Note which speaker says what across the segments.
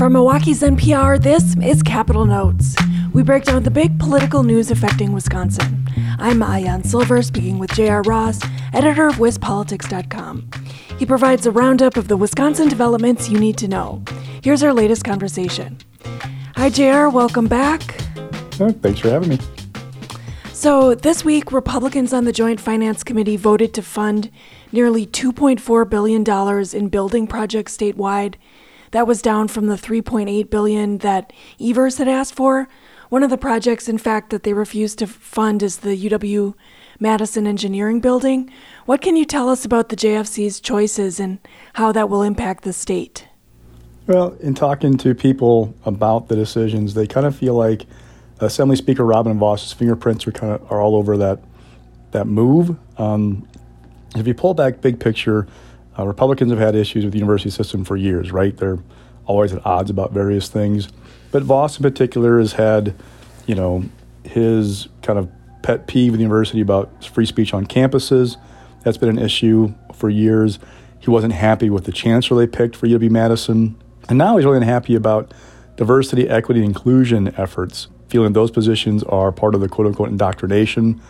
Speaker 1: From Milwaukee's NPR, this is Capitol Notes. We break down the big political news affecting Wisconsin. I'm Maayan Silver, speaking with J.R. Ross, editor of WisPolitics.com. He provides a roundup of the Wisconsin developments you need to know. Here's our latest conversation. Hi, JR. Welcome back.
Speaker 2: Oh, thanks for having me.
Speaker 1: So, this week, Republicans on the Joint Finance Committee voted to fund nearly $2.4 billion in building projects statewide. That was down from the 3.8 billion that Evers had asked for. One of the projects, in fact, that they refused to fund is the UW Madison Engineering Building. What can you tell us about the JFC's choices and how that will impact the state?
Speaker 2: Well, in talking to people about the decisions, they kind of feel like Assembly Speaker Robin Vos's fingerprints are kind of are all over that that move. Um, if you pull back big picture, uh, Republicans have had issues with the university system for years, right? They're always at odds about various things, but Vos, in particular has had, you know, his kind of pet peeve with the university about free speech on campuses. That's been an issue for years. He wasn't happy with the chancellor they picked for UW Madison, and now he's really unhappy about diversity, equity, and inclusion efforts feeling those positions are part of the quote unquote indoctrination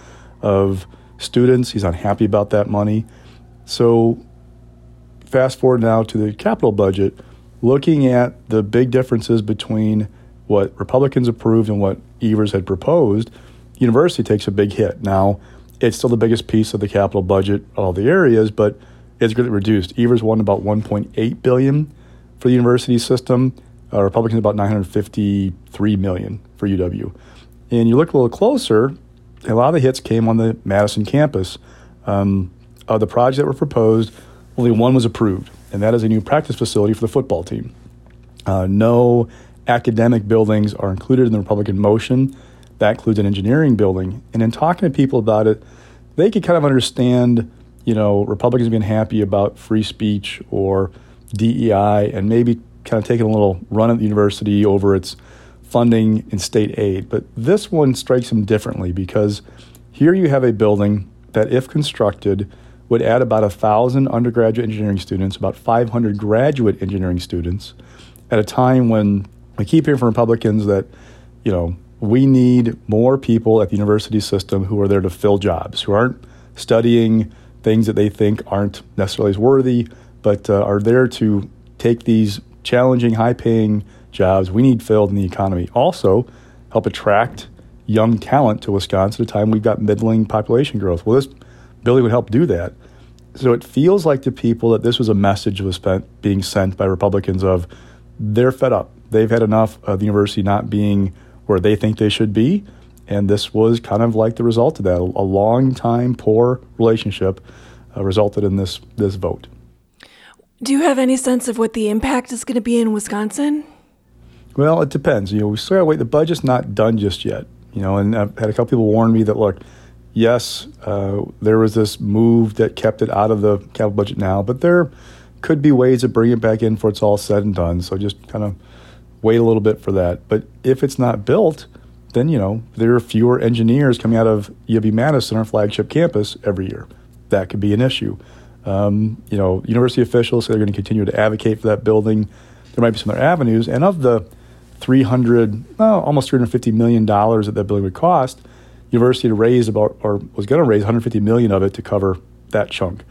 Speaker 2: of students. He's unhappy about that money. So, fast forward now to the capital budget, looking at the big differences between what Republicans approved and what Evers had proposed, university takes a big hit. Now, it's still the biggest piece of the capital budget, of all the areas, but it's greatly reduced. Evers won about 1.8 billion for the university system. Uh, Republicans about 953 million for UW. And you look a little closer, a lot of the hits came on the Madison campus. Um, of the projects that were proposed, only one was approved, and that is a new practice facility for the football team. Uh, no academic buildings are included in the Republican motion. That includes an engineering building. And in talking to people about it, they could kind of understand, you know, Republicans being happy about free speech or DEI and maybe kind of taking a little run at the university over its funding and state aid. But this one strikes them differently because here you have a building that, if constructed, would add about a thousand undergraduate engineering students, about 500 graduate engineering students, at a time when we keep hearing from Republicans that, you know, we need more people at the university system who are there to fill jobs, who aren't studying things that they think aren't necessarily as worthy, but uh, are there to take these challenging, high paying jobs we need filled in the economy. Also, help attract young talent to Wisconsin at a time we've got middling population growth. Well, this Billy would help do that. So it feels like to people that this was a message was spent, being sent by Republicans of they're fed up. They've had enough of the university not being where they think they should be. And this was kind of like the result of that. A, a long time poor relationship uh, resulted in this, this vote.
Speaker 1: Do you have any sense of what the impact is going to be in Wisconsin?
Speaker 2: Well, it depends. You know, we still got to wait. The budget's not done just yet. You know, and I've had a couple people warn me that look, yes, uh, there was this move that kept it out of the capital budget now, but there could be ways to bring it back in for it's all said and done. So just kind of wait a little bit for that. But if it's not built, then you know there are fewer engineers coming out of UW Madison, our flagship campus, every year. That could be an issue. Um, you know, university officials say they're going to continue to advocate for that building. There might be some other avenues, and of the 300, well, almost 350 million dollars that that building would cost, university raised about or was going to raise 150 million of it to cover that chunk.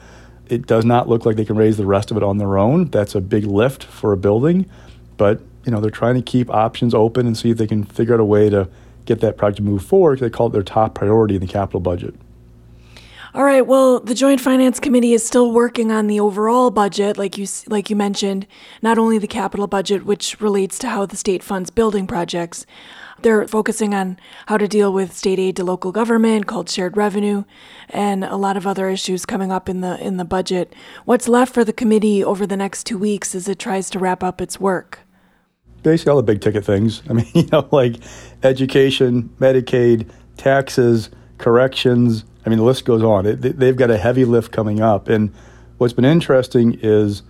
Speaker 2: It does not look like they can raise the rest of it on their own. That's a big lift for a building, but you know they're trying to keep options open and see if they can figure out a way to get that project to move forward. Because they call it their top priority in the capital budget.
Speaker 1: All right. Well, the Joint Finance Committee is still working on the overall budget, like you like you mentioned. Not only the capital budget, which relates to how the state funds building projects. They're focusing on how to deal with state aid to local government, called shared revenue, and a lot of other issues coming up in the in the budget. What's left for the committee over the next two weeks as it tries to wrap up its work?
Speaker 2: Basically, all the big ticket things. I mean, you know, like education, Medicaid, taxes, corrections, I mean, the list goes on. It, they've got a heavy lift coming up. And what's been interesting is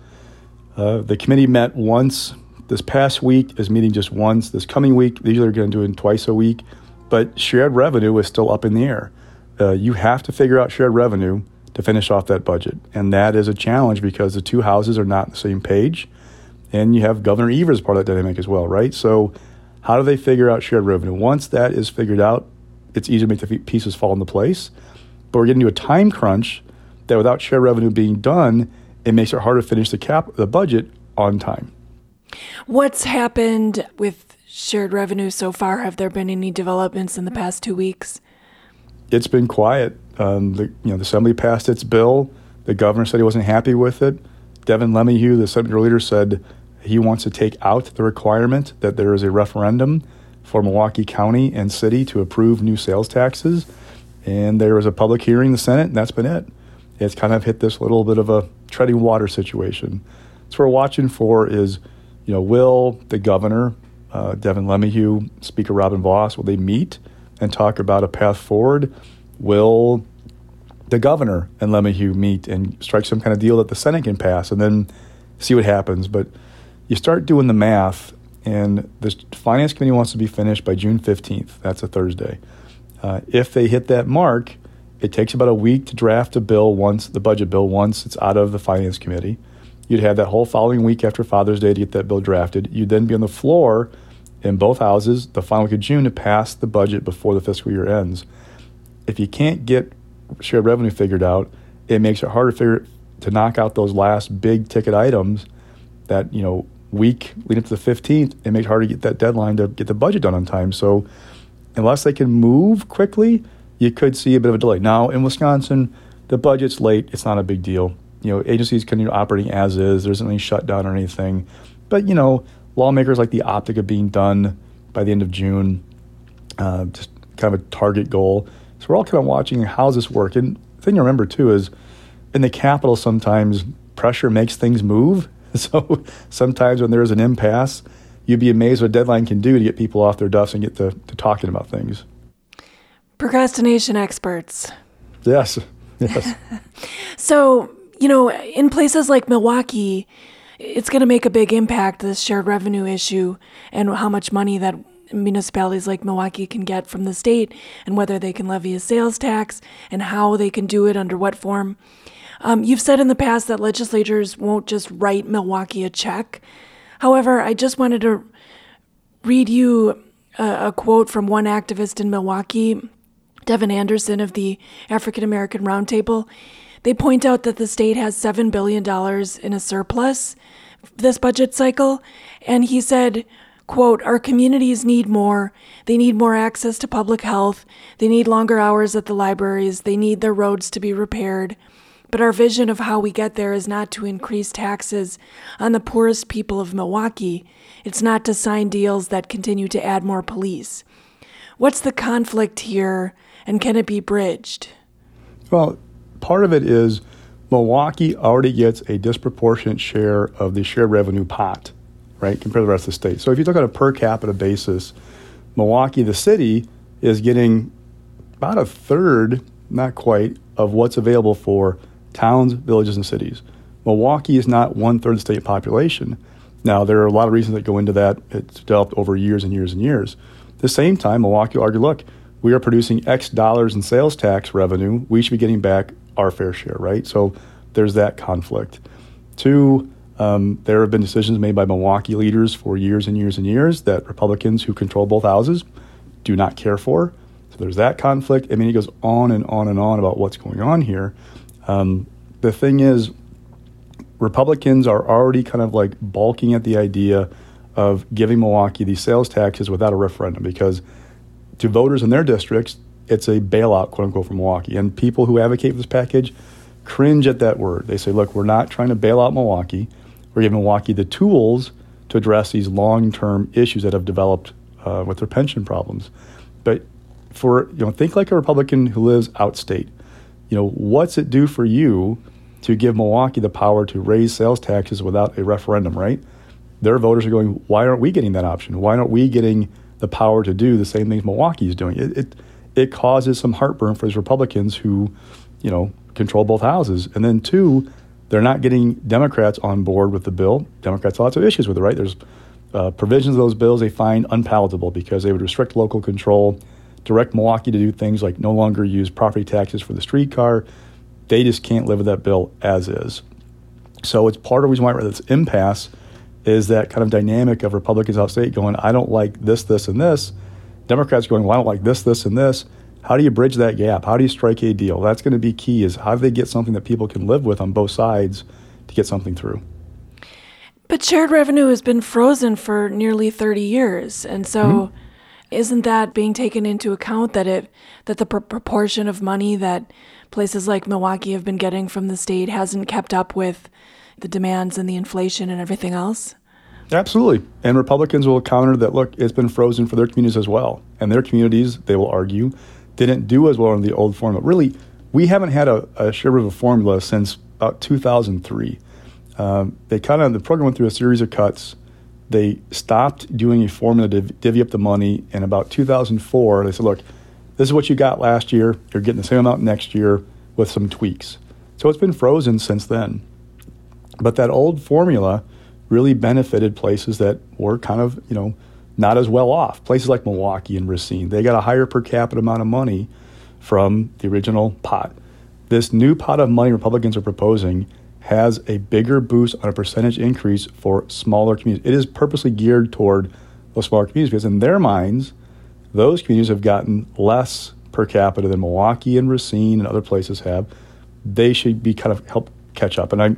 Speaker 2: uh, the committee met once. This past week is meeting just once. This coming week, they usually are going to do it twice a week. But shared revenue is still up in the air. Uh, you have to figure out shared revenue to finish off that budget. And that is a challenge because the two houses are not on the same page. and you have Governor Evers part of that dynamic as well, right? So, how do they figure out shared revenue? Once that is figured out, it's easy to make the pieces fall into place. But we're getting to a time crunch that without shared revenue being done, it makes it harder to finish the cap the budget on time.
Speaker 1: What's happened with shared revenue so far? Have there been any developments in the past two weeks?
Speaker 2: It's been quiet. Um, the you know the assembly passed its bill. The governor said he wasn't happy with it. Devin LeMahieu, the Senate leader, said he wants to take out the requirement that there is a referendum for Milwaukee County and City to approve new sales taxes. And there was a public hearing in the Senate, and that's been it. It's kind of hit this little bit of a treading water situation. So we're watching for is, you know, will the governor, uh, Devin LeMahieu, Speaker Robin Vos, will they meet and talk about a path forward? Will the governor and LeMahieu meet and strike some kind of deal that the Senate can pass, and then see what happens? But you start doing the math, and the finance committee wants to be finished by June 15th. That's a Thursday. Uh, if they hit that mark, it takes about a week to draft a bill once the budget bill once it's out of the finance committee. You'd have that whole following week after Father's Day to get that bill drafted. You'd then be on the floor in both houses the final week of June to pass the budget before the fiscal year ends. If you can't get shared revenue figured out, it makes it harder to figure to knock out those last big ticket items that you know week leading up to the 15th, it makes it hard to get that deadline to get the budget done on time. So unless they can move quickly, you could see a bit of a delay. Now in Wisconsin, the budget's late. It's not a big deal. You know, agencies continue operating as is. There isn't any shutdown or anything. But you know, lawmakers like the optic of being done by the end of June, uh, just kind of a target goal. So we're all kind of watching how's this work. And the thing to remember too is in the capital, sometimes pressure makes things move So sometimes when there's an impasse, you'd be amazed what a deadline can do to get people off their duffs and get to, to talking about things.
Speaker 1: Procrastination experts.
Speaker 2: Yes. Yes.
Speaker 1: so, you know, in places like Milwaukee, it's going to make a big impact, this shared revenue issue, and how much money that municipalities like Milwaukee can get from the state, and whether they can levy a sales tax, and how they can do it, under what form. Um, you've said in the past that legislatures won't just write Milwaukee a check. However, I just wanted to read you a, a quote from one activist in Milwaukee, Devin Anderson of the African American Roundtable. They point out that the state has $7 billion in a surplus this budget cycle. And he said, quote, Our communities need more. They need more access to public health. They need longer hours at the libraries. They need their roads to be repaired. But our vision of how we get there is not to increase taxes on the poorest people of Milwaukee. It's not to sign deals that continue to add more police. What's the conflict here, and can it be bridged?
Speaker 2: Well, part of it is Milwaukee already gets a disproportionate share of the shared revenue pot, right, compared to the rest of the state. So if you look on a per capita basis, Milwaukee, the city, is getting about a third, not quite, of what's available for towns, villages, and cities. Milwaukee is not one third of the state population. Now, there are a lot of reasons that go into that. It's developed over years and years and years. At the same time, Milwaukee will argue look, we are producing X dollars in sales tax revenue. We should be getting back our fair share, right? So there's that conflict. Two, um, there have been decisions made by Milwaukee leaders for years and years and years that Republicans who control both houses do not care for. So there's that conflict. I mean, it goes on and on and on about what's going on here. Um, the thing is, Republicans are already kind of like balking at the idea of giving Milwaukee these sales taxes without a referendum because to voters in their districts, it's a bailout, quote unquote, for Milwaukee. And people who advocate for this package cringe at that word. They say, look, we're not trying to bail out Milwaukee. We're giving Milwaukee the tools to address these long term issues that have developed uh, with their pension problems. But for, you know, think like a Republican who lives outstate you know, what's it do for you to give Milwaukee the power to raise sales taxes without a referendum, right? Their voters are going, why aren't we getting that option? Why aren't we getting the power to do the same things Milwaukee is doing? It, it, it causes some heartburn for these Republicans who, you know, control both houses. And then two, they're not getting Democrats on board with the bill. Democrats have lots of issues with it, right? There's uh, provisions of those bills they find unpalatable because they would restrict local control direct Milwaukee to do things like no longer use property taxes for the streetcar. They just can't live with that bill as is. So it's part of the reason why we're at this impasse is that kind of dynamic of Republicans outstate going, I don't like this, this, and this. Democrats going, well, I don't like this, this, and this. How do you bridge that gap? How do you strike a deal? That's going to be key. Is how do they get something that people can live with on both sides to get something through?
Speaker 1: But shared revenue has been frozen for nearly 30 years, and so. Mm-hmm. Isn't that being taken into account that it that the pr- proportion of money that places like Milwaukee have been getting from the state hasn't kept up with the demands and the inflation and everything else?
Speaker 2: Absolutely. And Republicans will counter that look, it's been frozen for their communities as well. And their communities, they will argue, didn't do as well in the old formula. Really, we haven't had a, a share of a formula since about 2003. Um, they kind of, the program went through a series of cuts. They stopped doing a formula to divvy up the money. In about 2004, they said, look, this is what you got last year. You're getting the same amount next year with some tweaks. So it's been frozen since then. But that old formula really benefited places that were kind of, you know, not as well off. Places like Milwaukee and Racine, they got a higher per capita amount of money from the original pot. This new pot of money Republicans are proposing has a bigger boost on a percentage increase for smaller communities. It is purposely geared toward those smaller communities because, in their minds, those communities have gotten less per capita than Milwaukee and Racine and other places have. They should be kind of help catch up. And I,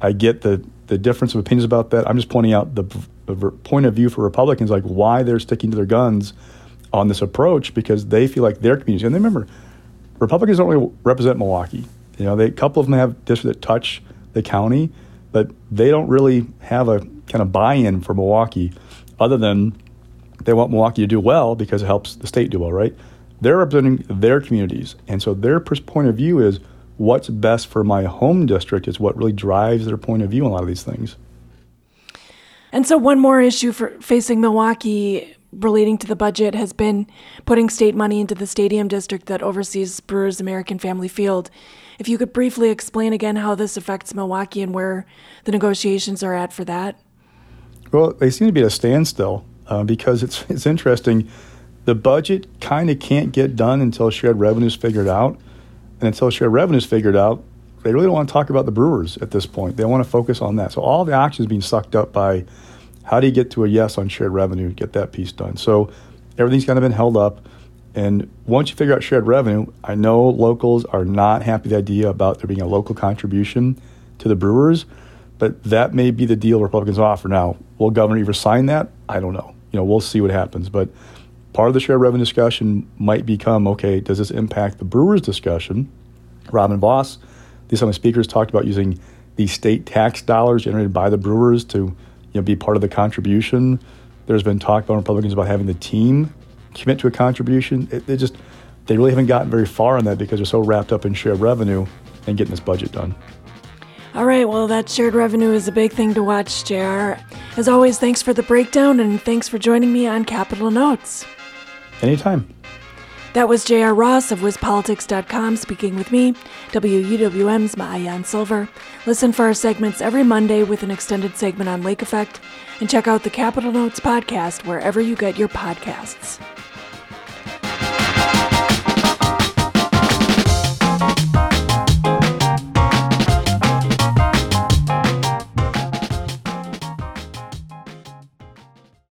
Speaker 2: I get the the difference of opinions about that. I'm just pointing out the, the point of view for Republicans, like why they're sticking to their guns on this approach, because they feel like their communities. And remember, Republicans don't really represent Milwaukee. You know, they, a couple of them have districts that touch the county, but they don't really have a kind of buy-in for Milwaukee, other than they want Milwaukee to do well because it helps the state do well, right? They're representing their communities, and so their point of view is what's best for my home district is what really drives their point of view on a lot of these things.
Speaker 1: And so, one more issue for facing Milwaukee relating to the budget has been putting state money into the stadium district that oversees Brewers American Family Field. If you could briefly explain again how this affects Milwaukee and where the negotiations are at for that.
Speaker 2: Well, they seem to be at a standstill uh, because it's it's interesting. The budget kind of can't get done until shared revenues figured out. And until share revenues figured out, they really don't want to talk about the brewers at this point. They want to focus on that. So all the action is being sucked up by how do you get to a yes on shared revenue, get that piece done. So everything's kind of been held up. And once you figure out shared revenue, I know locals are not happy with the idea about there being a local contribution to the brewers, but that may be the deal Republicans offer. Now, will governor ever sign that? I don't know. You know, we'll see what happens. But part of the shared revenue discussion might become okay, does this impact the brewers discussion? Robin Vos, the Assembly speakers, talked about using the state tax dollars generated by the brewers to you know, be part of the contribution. There's been talk by Republicans about having the team commit to a contribution. It, they just they really haven't gotten very far on that because they're so wrapped up in shared revenue and getting this budget done.
Speaker 1: All right, well, that shared revenue is a big thing to watch, JR. As always, thanks for the breakdown and thanks for joining me on Capitol Notes.
Speaker 2: Anytime.
Speaker 1: That was J.R. Ross of WisPolitics.com speaking with me, WUWM's Maayan Silver. Listen for our segments every Monday with an extended segment on Lake Effect, and check out the Capitol Notes podcast wherever you get your podcasts.